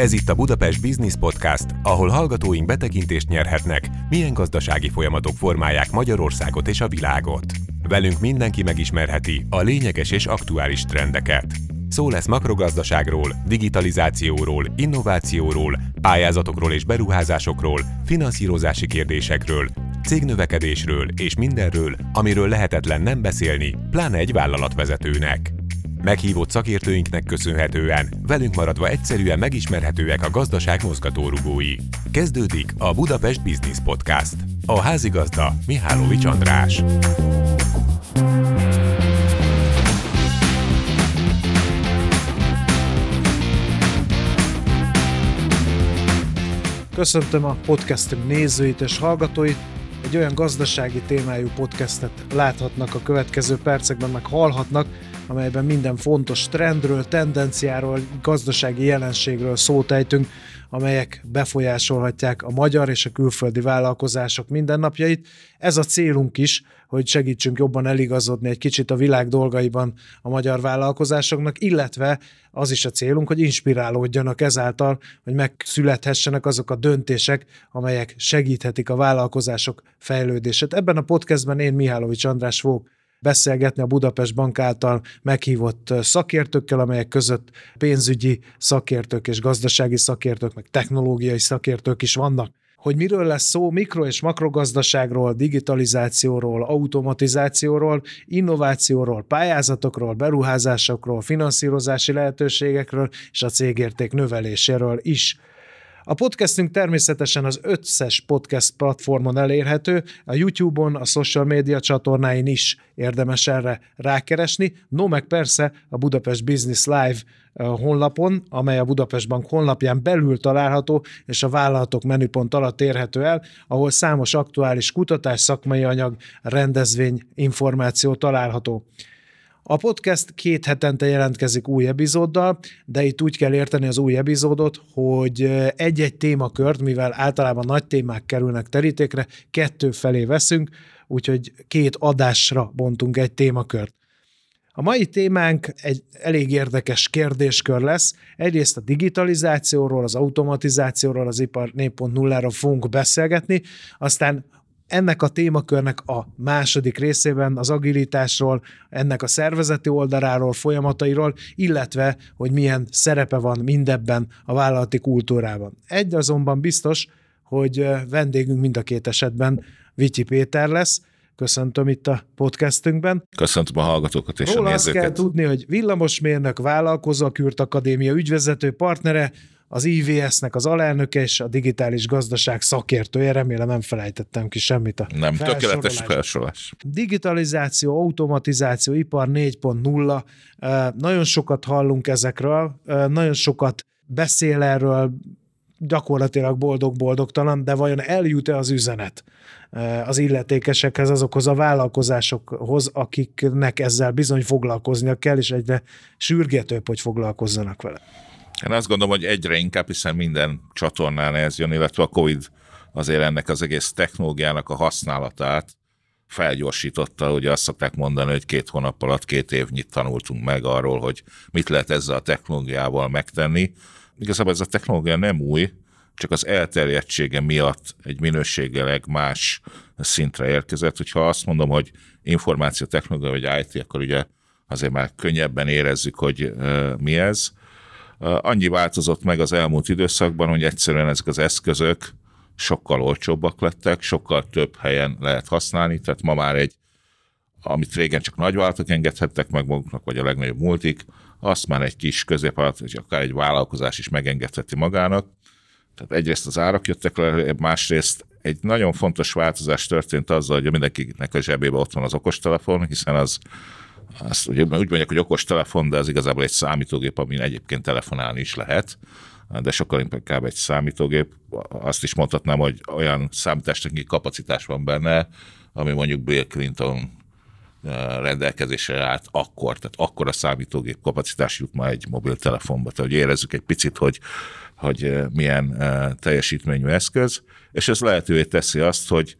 Ez itt a Budapest Business Podcast, ahol hallgatóink betekintést nyerhetnek, milyen gazdasági folyamatok formálják Magyarországot és a világot. Velünk mindenki megismerheti a lényeges és aktuális trendeket. Szó lesz makrogazdaságról, digitalizációról, innovációról, pályázatokról és beruházásokról, finanszírozási kérdésekről, cégnövekedésről és mindenről, amiről lehetetlen nem beszélni, pláne egy vállalatvezetőnek. Meghívott szakértőinknek köszönhetően velünk maradva egyszerűen megismerhetőek a gazdaság mozgatórugói. Kezdődik a Budapest Business Podcast. A házigazda Mihálovics András. Köszöntöm a podcastünk nézőit és hallgatóit. Egy olyan gazdasági témájú podcastet láthatnak a következő percekben, meg hallhatnak, amelyben minden fontos trendről, tendenciáról, gazdasági jelenségről szót ejtünk, amelyek befolyásolhatják a magyar és a külföldi vállalkozások mindennapjait. Ez a célunk is, hogy segítsünk jobban eligazodni egy kicsit a világ dolgaiban a magyar vállalkozásoknak, illetve az is a célunk, hogy inspirálódjanak ezáltal, hogy megszülethessenek azok a döntések, amelyek segíthetik a vállalkozások fejlődését. Ebben a podcastben én Mihálovics András fogok beszélgetni a Budapest Bank által meghívott szakértőkkel, amelyek között pénzügyi szakértők és gazdasági szakértők, meg technológiai szakértők is vannak hogy miről lesz szó mikro- és makrogazdaságról, digitalizációról, automatizációról, innovációról, pályázatokról, beruházásokról, finanszírozási lehetőségekről és a cégérték növeléséről is. A podcastünk természetesen az összes podcast platformon elérhető, a YouTube-on, a social media csatornáin is érdemes erre rákeresni, no meg persze a Budapest Business Live honlapon, amely a Budapest Bank honlapján belül található, és a vállalatok menüpont alatt érhető el, ahol számos aktuális kutatás, szakmai anyag, rendezvény, információ található. A podcast két hetente jelentkezik új epizóddal, de itt úgy kell érteni az új epizódot, hogy egy-egy témakört, mivel általában nagy témák kerülnek terítékre, kettő felé veszünk, úgyhogy két adásra bontunk egy témakört. A mai témánk egy elég érdekes kérdéskör lesz. Egyrészt a digitalizációról, az automatizációról, az ipar 4.0-ról fogunk beszélgetni, aztán ennek a témakörnek a második részében az agilitásról, ennek a szervezeti oldaláról, folyamatairól, illetve, hogy milyen szerepe van mindebben a vállalati kultúrában. Egy azonban biztos, hogy vendégünk mind a két esetben Vityi Péter lesz, köszöntöm itt a podcastünkben. Köszöntöm a hallgatókat és Róla a nézőket. azt kell tudni, hogy villamosmérnök, vállalkozó, a Kürt Akadémia ügyvezető partnere, az IVS-nek az alelnöke és a digitális gazdaság szakértője. Remélem nem felejtettem ki semmit a Nem, tökéletes felsorolás. Digitalizáció, automatizáció, ipar 4.0. Nagyon sokat hallunk ezekről, nagyon sokat beszél erről, gyakorlatilag boldog-boldogtalan, de vajon eljut-e az üzenet az illetékesekhez, azokhoz a vállalkozásokhoz, akiknek ezzel bizony foglalkoznia kell, és egyre sürgetőbb, hogy foglalkozzanak vele? Én azt gondolom, hogy egyre inkább, hiszen minden csatornán ez jön, illetve a COVID azért ennek az egész technológiának a használatát felgyorsította, ugye azt szokták mondani, hogy két hónap alatt két évnyit tanultunk meg arról, hogy mit lehet ezzel a technológiával megtenni. Igazából ez a technológia nem új, csak az elterjedtsége miatt egy minőségileg más szintre érkezett. Hogyha azt mondom, hogy információ technológia vagy IT, akkor ugye azért már könnyebben érezzük, hogy mi ez. Annyi változott meg az elmúlt időszakban, hogy egyszerűen ezek az eszközök sokkal olcsóbbak lettek, sokkal több helyen lehet használni, tehát ma már egy, amit régen csak nagyvállalatok engedhettek meg maguknak, vagy a legnagyobb multik, azt már egy kis középvállalat, vagy akár egy vállalkozás is megengedheti magának. Tehát egyrészt az árak jöttek le, másrészt egy nagyon fontos változás történt azzal, hogy mindenkinek a zsebében ott van az okostelefon, hiszen az azt ugye, úgy mondják, hogy okos telefon, de az igazából egy számítógép, amin egyébként telefonálni is lehet, de sokkal inkább egy számítógép. Azt is mondhatnám, hogy olyan számítástechnikai kapacitás van benne, ami mondjuk Bill Clinton eh, rendelkezésre állt akkor, tehát akkor a számítógép kapacitás jut ma egy mobiltelefonba, tehát hogy érezzük egy picit, hogy, hogy eh, milyen eh, teljesítményű eszköz, és ez lehetővé teszi azt, hogy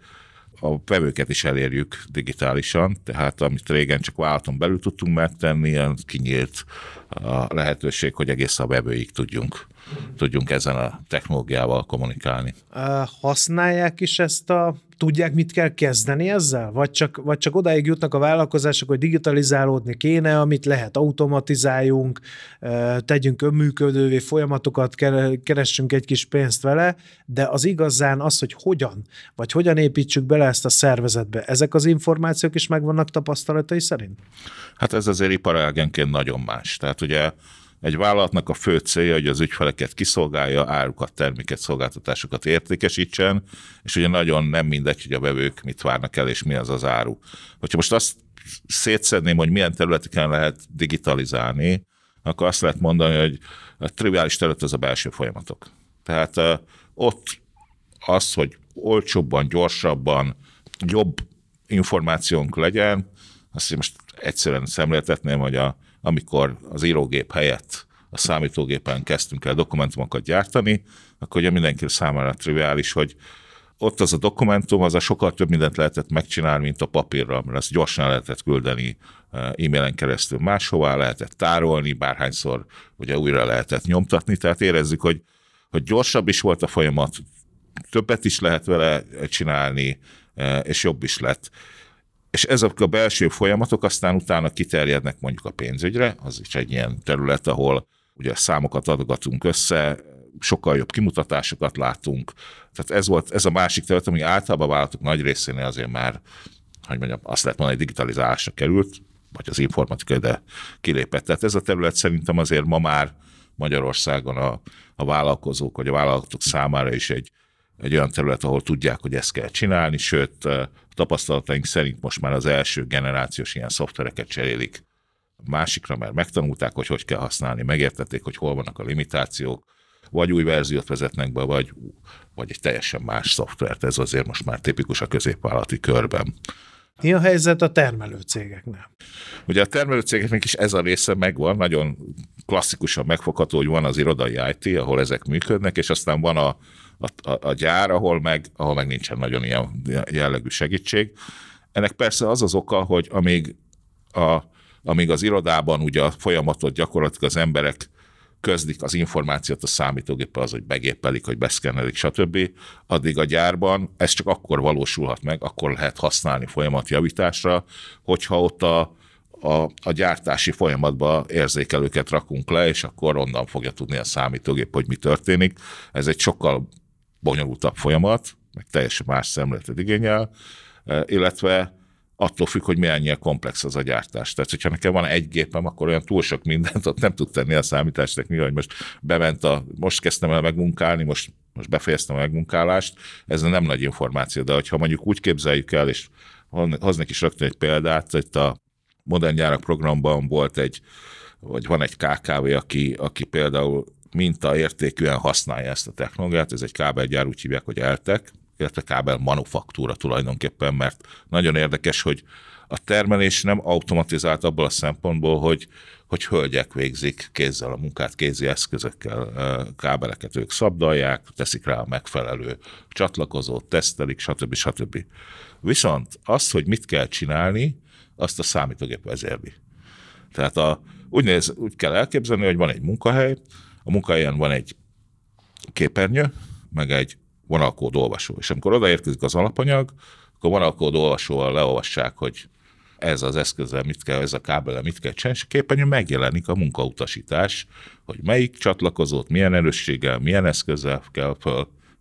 a vevőket is elérjük digitálisan, tehát amit régen csak vállalaton belül tudtunk megtenni, kinyílt a lehetőség, hogy egész a vevőig tudjunk, tudjunk ezen a technológiával kommunikálni. Használják is ezt a tudják, mit kell kezdeni ezzel? Vagy csak, vagy csak odáig jutnak a vállalkozások, hogy digitalizálódni kéne, amit lehet, automatizáljunk, tegyünk önműködővé folyamatokat, keressünk egy kis pénzt vele, de az igazán az, hogy hogyan, vagy hogyan építsük bele ezt a szervezetbe, ezek az információk is megvannak tapasztalatai szerint? Hát ez azért iparágenként nagyon más. Tehát ugye egy vállalatnak a fő célja, hogy az ügyfeleket kiszolgálja, árukat, terméket, szolgáltatásokat értékesítsen, és ugye nagyon nem mindegy, hogy a vevők mit várnak el, és mi az az áru. Hogyha most azt szétszedném, hogy milyen területeken lehet digitalizálni, akkor azt lehet mondani, hogy a triviális terület az a belső folyamatok. Tehát ott az, hogy olcsóbban, gyorsabban, jobb információnk legyen, azt most egyszerűen szemléltetném, hogy a amikor az írógép helyett a számítógépen kezdtünk el dokumentumokat gyártani, akkor ugye mindenki számára triviális, hogy ott az a dokumentum, az a sokkal több mindent lehetett megcsinálni, mint a papírra, mert ezt gyorsan lehetett küldeni eh, e-mailen keresztül máshová, lehetett tárolni, bárhányszor ugye újra lehetett nyomtatni, tehát érezzük, hogy, hogy gyorsabb is volt a folyamat, többet is lehet vele csinálni, eh, és jobb is lett és ezek a belső folyamatok aztán utána kiterjednek mondjuk a pénzügyre, az is egy ilyen terület, ahol ugye számokat adogatunk össze, sokkal jobb kimutatásokat látunk. Tehát ez volt ez a másik terület, ami általában a vállalatok nagy részénél azért már, hogy mondjam, azt lehet mondani, hogy digitalizálásra került, vagy az informatika ide kilépett. Tehát ez a terület szerintem azért ma már Magyarországon a, a vállalkozók, vagy a vállalatok számára is egy, egy olyan terület, ahol tudják, hogy ezt kell csinálni, sőt, tapasztalataink szerint most már az első generációs ilyen szoftvereket cserélik másikra, mert megtanulták, hogy hogy kell használni, megértették, hogy hol vannak a limitációk, vagy új verziót vezetnek be, vagy, vagy egy teljesen más szoftvert. Ez azért most már tipikus a középvállalati körben. Mi a helyzet a termelő cégeknél? Ugye a termelő cégeknek is ez a része megvan, nagyon klasszikusan megfogható, hogy van az irodai IT, ahol ezek működnek, és aztán van a, a, a, a gyár, ahol meg, ahol meg nincsen nagyon ilyen jellegű segítség. Ennek persze az az oka, hogy amíg, a, amíg az irodában ugye a folyamatot gyakorlatilag az emberek közlik az információt a számítógéppel, az, hogy begépelik, hogy beszkennelik, stb. Addig a gyárban ez csak akkor valósulhat meg, akkor lehet használni folyamatjavításra, hogyha ott a, a, a gyártási folyamatba érzékelőket rakunk le, és akkor onnan fogja tudni a számítógép, hogy mi történik. Ez egy sokkal bonyolultabb folyamat, meg teljesen más szemléletet igényel, e, illetve attól függ, hogy milyen komplex az a gyártás. Tehát, hogyha nekem van egy gépem, akkor olyan túl sok mindent ott nem tud tenni a számítástechnika, hogy most bement a, most kezdtem el megmunkálni, most, most befejeztem a megmunkálást, ez nem nagy információ, de hogyha mondjuk úgy képzeljük el, és hoznék is rögtön egy példát, itt a modern gyárak programban volt egy, vagy van egy KKV, aki, aki például mintaértékűen használja ezt a technológiát, ez egy kábelgyár, úgy hívják, hogy eltek, illetve kábel manufaktúra tulajdonképpen, mert nagyon érdekes, hogy a termelés nem automatizált abból a szempontból, hogy, hogy hölgyek végzik kézzel a munkát, kézi eszközökkel, kábeleket ők szabdalják, teszik rá a megfelelő csatlakozót, tesztelik, stb. stb. Viszont az, hogy mit kell csinálni, azt a számítógép vezérli. Tehát a, úgy, néz, úgy kell elképzelni, hogy van egy munkahely, a munkahelyen van egy képernyő, meg egy vonalkód olvasó. És amikor odaérkezik az alapanyag, akkor vonalkód olvasóval leolvassák, hogy ez az eszközzel mit kell, ez a kábele mit kell csinálni, és a képernyőn megjelenik a munkautasítás, hogy melyik csatlakozót, milyen erősséggel, milyen eszközzel kell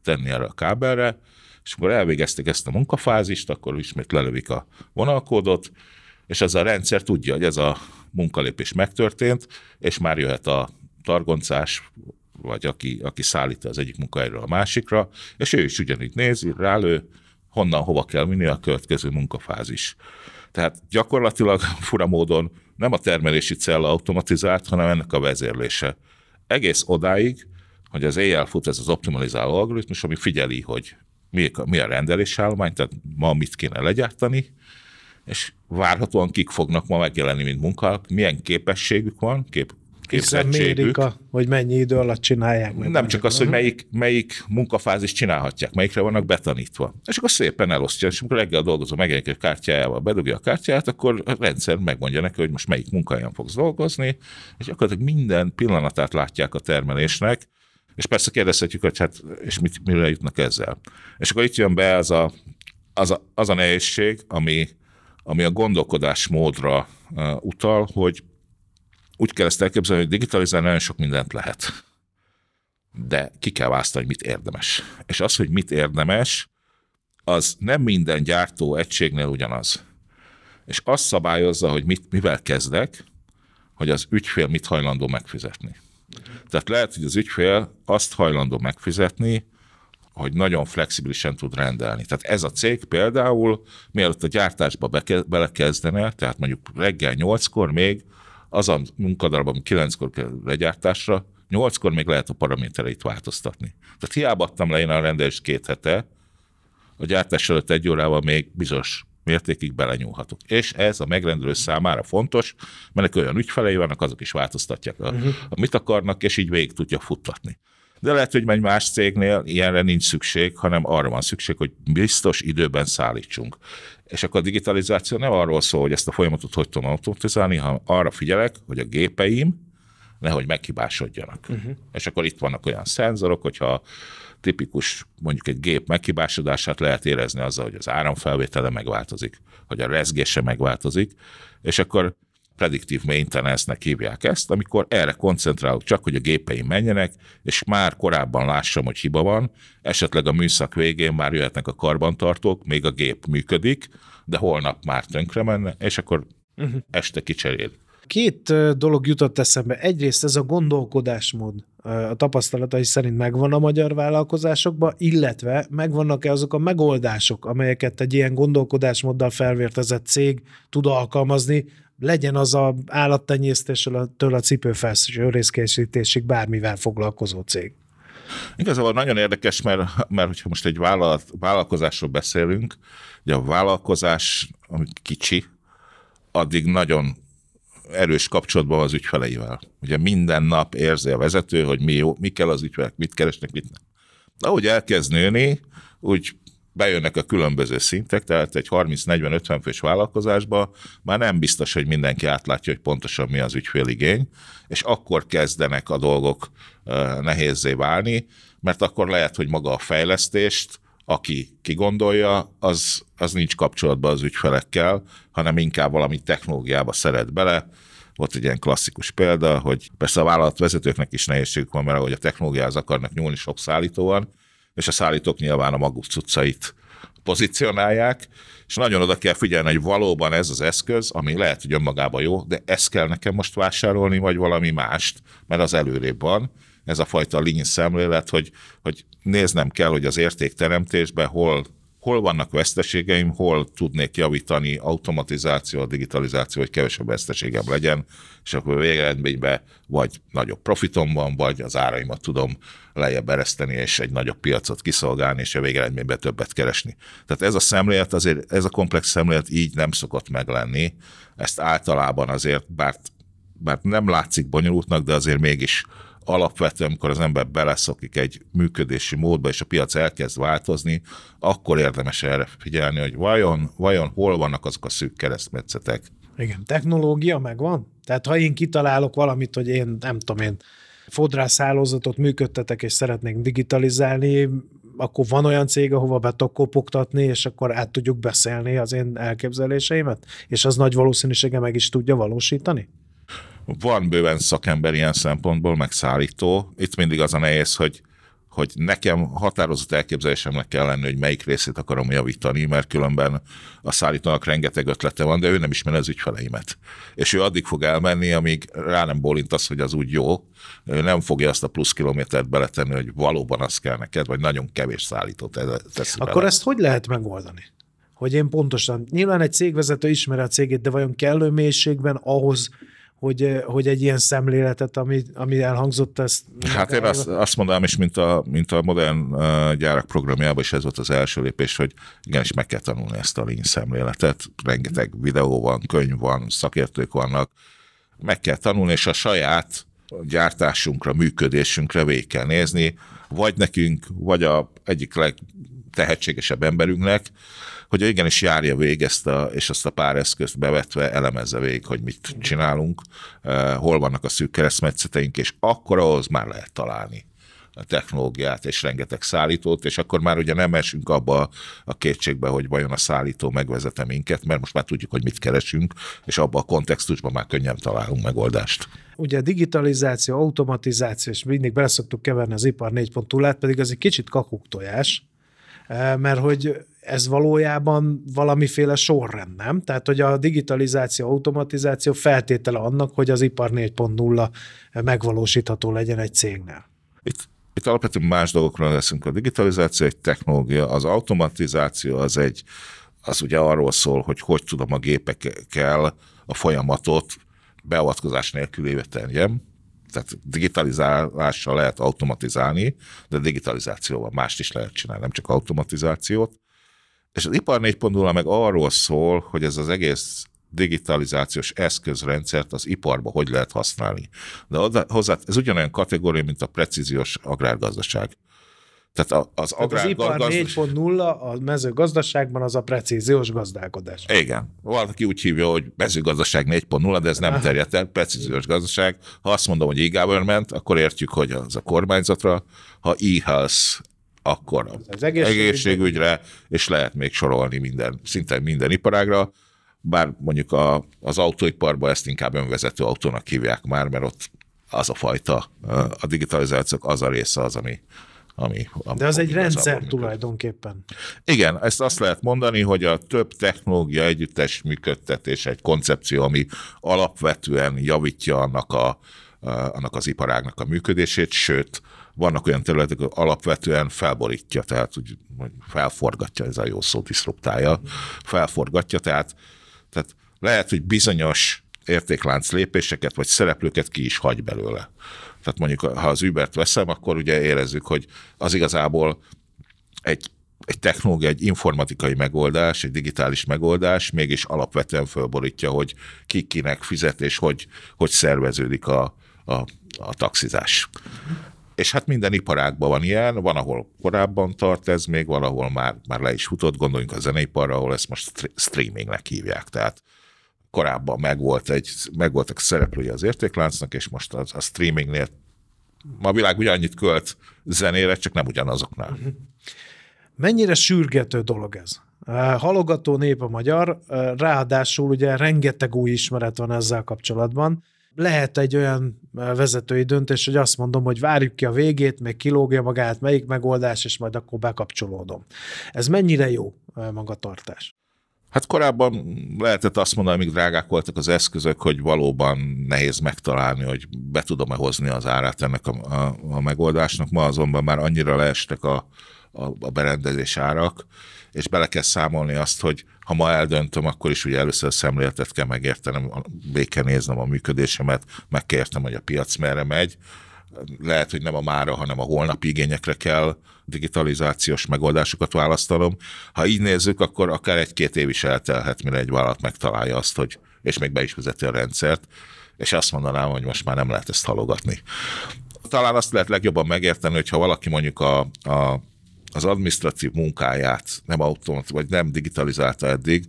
tenni erre a kábelre, és amikor elvégezték ezt a munkafázist, akkor ismét lelövik a vonalkódot, és ez a rendszer tudja, hogy ez a munkalépés megtörtént, és már jöhet a targoncás, vagy aki, aki szállít az egyik munkahelyről a másikra, és ő is ugyanígy nézi, rálő, honnan hova kell vinni a következő munkafázis. Tehát gyakorlatilag fura módon nem a termelési cella automatizált, hanem ennek a vezérlése. Egész odáig, hogy az éjjel fut ez az optimalizáló algoritmus, ami figyeli, hogy mi, mi a rendelésállomány, tehát ma mit kéne legyártani, és várhatóan kik fognak ma megjelenni, mint munkák, milyen képességük van, kép, Mérik, a, hogy mennyi idő alatt csinálják. Meg nem csak az, hogy melyik, melyik munkafázis csinálhatják, melyikre vannak betanítva. És akkor szépen elosztja, és amikor reggel dolgozó megjelenik egy kártyájával, bedugja a kártyát, akkor a rendszer megmondja neki, hogy most melyik munkahelyen fogsz dolgozni, és gyakorlatilag minden pillanatát látják a termelésnek, és persze kérdezhetjük, hogy hát, és mit, mire jutnak ezzel. És akkor itt jön be az a, az a, az a nehézség, ami, ami a gondolkodásmódra uh, utal, hogy úgy kell ezt elképzelni, hogy digitalizálni nagyon sok mindent lehet. De ki kell választani, hogy mit érdemes. És az, hogy mit érdemes, az nem minden gyártó egységnél ugyanaz. És azt szabályozza, hogy mit, mivel kezdek, hogy az ügyfél mit hajlandó megfizetni. Tehát lehet, hogy az ügyfél azt hajlandó megfizetni, hogy nagyon flexibilisen tud rendelni. Tehát ez a cég például, mielőtt a gyártásba belekezdene, tehát mondjuk reggel nyolckor még az a munkadarab, ami kilenckor kell legyártásra, nyolckor még lehet a paramétereit változtatni. Tehát hiába adtam le én a rendelést két hete, a gyártás előtt egy órával még bizonyos mértékig belenyúlhatok. És ez a megrendelő számára fontos, mert olyan ügyfelei vannak, azok is változtatják, a, uh-huh. mit akarnak, és így végig tudja futtatni. De lehet, hogy egy más cégnél ilyenre nincs szükség, hanem arra van szükség, hogy biztos időben szállítsunk. És akkor a digitalizáció nem arról szól, hogy ezt a folyamatot hogy tudom automatizálni, hanem arra figyelek, hogy a gépeim nehogy meghibásodjanak. Uh-huh. És akkor itt vannak olyan szenzorok, hogyha tipikus mondjuk egy gép meghibásodását lehet érezni azzal, hogy az áramfelvétele megváltozik, hogy a rezgése megváltozik, és akkor predictive maintenance-nek hívják ezt, amikor erre koncentrálok csak, hogy a gépeim menjenek, és már korábban lássam, hogy hiba van, esetleg a műszak végén már jöhetnek a karbantartók, még a gép működik, de holnap már tönkre menne, és akkor uh-huh. este kicserél. Két dolog jutott eszembe. Egyrészt ez a gondolkodásmód a tapasztalatai szerint megvan a magyar vállalkozásokban, illetve megvannak-e azok a megoldások, amelyeket egy ilyen gondolkodásmóddal felvértezett cég tud alkalmazni, legyen az a állattenyésztésről a cipőfelső részkészítésig bármivel foglalkozó cég. Igazából nagyon érdekes, mert, mert hogyha most egy vállalat, vállalkozásról beszélünk, ugye a vállalkozás, ami kicsi, addig nagyon erős kapcsolatban van az ügyfeleivel. Ugye minden nap érzi a vezető, hogy mi, jó, mi kell az ügyfelek, mit keresnek, mit nem. Ahogy elkezd nőni, úgy bejönnek a különböző szintek, tehát egy 30-40-50 fős vállalkozásba már nem biztos, hogy mindenki átlátja, hogy pontosan mi az ügyféligény, és akkor kezdenek a dolgok nehézé válni, mert akkor lehet, hogy maga a fejlesztést, aki kigondolja, az, az nincs kapcsolatban az ügyfelekkel, hanem inkább valami technológiába szeret bele. Volt egy ilyen klasszikus példa, hogy persze a vállalatvezetőknek is nehézségük van, mert ahogy a technológiához akarnak nyúlni, sok szállító van, és a szállítók nyilván a maguk cuccait pozícionálják, és nagyon oda kell figyelni, hogy valóban ez az eszköz, ami lehet, hogy önmagában jó, de ezt kell nekem most vásárolni, vagy valami mást, mert az előrébb van. Ez a fajta lean szemlélet, hogy, hogy néznem kell, hogy az értékteremtésben hol hol vannak veszteségeim, hol tudnék javítani automatizáció, digitalizáció, hogy kevesebb veszteségem legyen, és akkor végeredményben vagy nagyobb profitom van, vagy az áraimat tudom lejjebb ereszteni, és egy nagyobb piacot kiszolgálni, és a végeredményben többet keresni. Tehát ez a szemlélet azért, ez a komplex szemlélet így nem szokott meglenni. Ezt általában azért, bár, bár nem látszik bonyolultnak, de azért mégis alapvetően, amikor az ember beleszokik egy működési módba, és a piac elkezd változni, akkor érdemes erre figyelni, hogy vajon, vajon hol vannak azok a szűk keresztmetszetek. Igen, technológia megvan? Tehát ha én kitalálok valamit, hogy én nem tudom én, fodrászhálózatot működtetek, és szeretnék digitalizálni, akkor van olyan cég, ahova be tudok kopogtatni, és akkor át tudjuk beszélni az én elképzeléseimet, és az nagy valószínűsége meg is tudja valósítani? Van bőven szakember ilyen szempontból, meg szállító. Itt mindig az a nehéz, hogy hogy nekem határozott elképzelésemnek kell lenni, hogy melyik részét akarom javítani, mert különben a szállítónak rengeteg ötlete van, de ő nem ismeri az ügyfeleimet. És ő addig fog elmenni, amíg rá nem bólint az, hogy az úgy jó, ő nem fogja azt a plusz kilométert beletenni, hogy valóban az kell neked, vagy nagyon kevés szállítót teszi Akkor bele. ezt hogy lehet megoldani? Hogy én pontosan, nyilván egy cégvezető ismeri a cégét, de vajon kellő mélységben ahhoz, hogy, eh, hogy egy ilyen szemléletet, ami, ami elhangzott, ezt... Hát én azt, azt mondanám is, mint a, mint a modern uh, gyárak programjában is ez volt az első lépés, hogy igenis meg kell tanulni ezt a lean szemléletet. Rengeteg videó van, könyv van, szakértők vannak. Meg kell tanulni, és a saját gyártásunkra, működésünkre végig kell nézni, vagy nekünk, vagy a egyik legtehetségesebb emberünknek, hogy igenis járja végig ezt a, és azt a pár eszközt bevetve elemezze végig, hogy mit csinálunk, eh, hol vannak a szűk keresztmetszeteink, és akkor ahhoz már lehet találni a technológiát és rengeteg szállítót, és akkor már ugye nem esünk abba a kétségbe, hogy vajon a szállító megvezete minket, mert most már tudjuk, hogy mit keresünk, és abba a kontextusban már könnyen találunk megoldást. Ugye digitalizáció, automatizáció, és mindig beleszoktuk keverni az ipar 4.0-át, pedig az egy kicsit kakuktojás, eh, mert hogy ez valójában valamiféle sorrend, nem? Tehát, hogy a digitalizáció, automatizáció feltétele annak, hogy az ipar 4.0 megvalósítható legyen egy cégnél. Itt itt alapvetően más dolgokról leszünk. A digitalizáció egy technológia, az automatizáció az egy, az ugye arról szól, hogy hogy tudom a gépekkel a folyamatot beavatkozás nélkül tenjem. Tehát digitalizálással lehet automatizálni, de digitalizációval mást is lehet csinálni, nem csak automatizációt. És az ipar 4.0 meg arról szól, hogy ez az egész digitalizációs eszközrendszert az iparba hogy lehet használni. De hozzá, ez ugyanolyan kategória, mint a precíziós agrárgazdaság. Tehát az, Tehát az ipar gazdaság... 4.0 a mezőgazdaságban az a precíziós gazdálkodás. Igen. Valaki úgy hívja, hogy mezőgazdaság 4.0, de ez nem terjedt el, precíziós gazdaság. Ha azt mondom, hogy e-government, akkor értjük, hogy az a kormányzatra, ha e-health, akkor az egészségügyre, egészségügyre, és lehet még sorolni minden, szinte minden iparágra bár mondjuk a, az autóiparban ezt inkább önvezető autónak hívják már, mert ott az a fajta, a digitalizációk az a része az, ami, ami, De az egy rendszer működik. tulajdonképpen. Igen, ezt azt lehet mondani, hogy a több technológia együttes működtetés egy koncepció, ami alapvetően javítja annak, a, annak az iparágnak a működését, sőt, vannak olyan területek, hogy alapvetően felborítja, tehát úgy, felforgatja, ez a jó szó, diszruptálja, felforgatja, tehát tehát lehet, hogy bizonyos értéklánc lépéseket vagy szereplőket ki is hagy belőle. Tehát mondjuk, ha az Ubert veszem, akkor ugye érezzük, hogy az igazából egy, egy technológia, egy informatikai megoldás, egy digitális megoldás mégis alapvetően fölborítja, hogy ki kinek fizet, és hogy, hogy szerveződik a, a, a taxizás. És hát minden iparágban van ilyen, van, ahol korábban tart ez még, valahol már, már le is futott, gondoljunk a zeneiparra, ahol ezt most streamingnek hívják, tehát korábban megvolt egy, megvoltak szereplői az értékláncnak, és most a, a streamingnél ma a világ ugyanannyit költ zenére, csak nem ugyanazoknál. Mennyire sürgető dolog ez? Halogató nép a magyar, ráadásul ugye rengeteg új ismeret van ezzel kapcsolatban lehet egy olyan vezetői döntés, hogy azt mondom, hogy várjuk ki a végét, még kilógja magát, melyik megoldás, és majd akkor bekapcsolódom. Ez mennyire jó magatartás? Hát korábban lehetett azt mondani, amíg drágák voltak az eszközök, hogy valóban nehéz megtalálni, hogy be tudom-e hozni az árát ennek a, a, a megoldásnak. Ma azonban már annyira leestek a, a, a berendezés árak, és bele kell számolni azt, hogy ha ma eldöntöm, akkor is ugye először a szemléletet kell megértenem, végig kell néznem a működésemet, meg kell értem, hogy a piac merre megy. Lehet, hogy nem a mára, hanem a holnapi igényekre kell digitalizációs megoldásokat választanom. Ha így nézzük, akkor akár egy-két év is eltelhet, mire egy vállalat megtalálja azt, hogy és még be is vezeti a rendszert, és azt mondanám, hogy most már nem lehet ezt halogatni. Talán azt lehet legjobban megérteni, hogyha valaki mondjuk a, a az administratív munkáját nem automat, vagy nem digitalizálta eddig,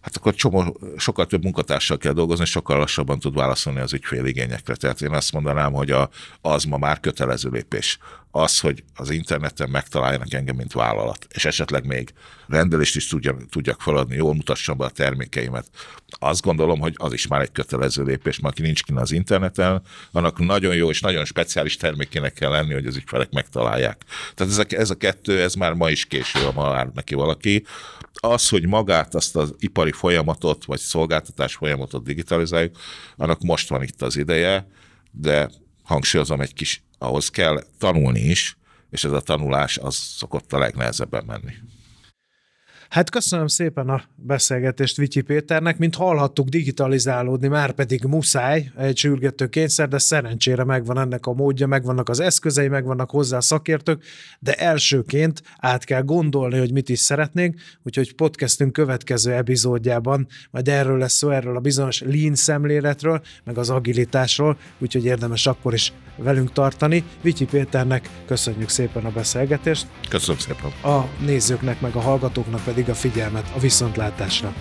hát akkor csomó, sokkal több munkatársal kell dolgozni, sokkal lassabban tud válaszolni az ügyfél igényekre. Tehát én azt mondanám, hogy a, az ma már kötelező lépés. Az, hogy az interneten megtaláljanak engem, mint vállalat, és esetleg még rendelést is tudjak, tudjak feladni, jól mutassam be a termékeimet. Azt gondolom, hogy az is már egy kötelező lépés, mert aki nincs kint az interneten, annak nagyon jó és nagyon speciális termékének kell lenni, hogy az ügyfelek megtalálják. Tehát ez a, ez a kettő, ez már ma is késő, ha már neki valaki az, hogy magát azt az ipari folyamatot, vagy szolgáltatás folyamatot digitalizáljuk, annak most van itt az ideje, de hangsúlyozom egy kis, ahhoz kell tanulni is, és ez a tanulás az szokott a legnehezebben menni. Hát köszönöm szépen a beszélgetést Vityi Péternek, mint hallhattuk digitalizálódni, már pedig muszáj egy sürgető kényszer, de szerencsére megvan ennek a módja, megvannak az eszközei, megvannak hozzá szakértők, de elsőként át kell gondolni, hogy mit is szeretnénk, úgyhogy podcastünk következő epizódjában majd erről lesz szó, erről a bizonyos lean szemléletről, meg az agilitásról, úgyhogy érdemes akkor is velünk tartani. Vityi Péternek köszönjük szépen a beszélgetést. Köszönöm szépen. A nézőknek meg a hallgatóknak pedig a figyelmet a viszontlátásra.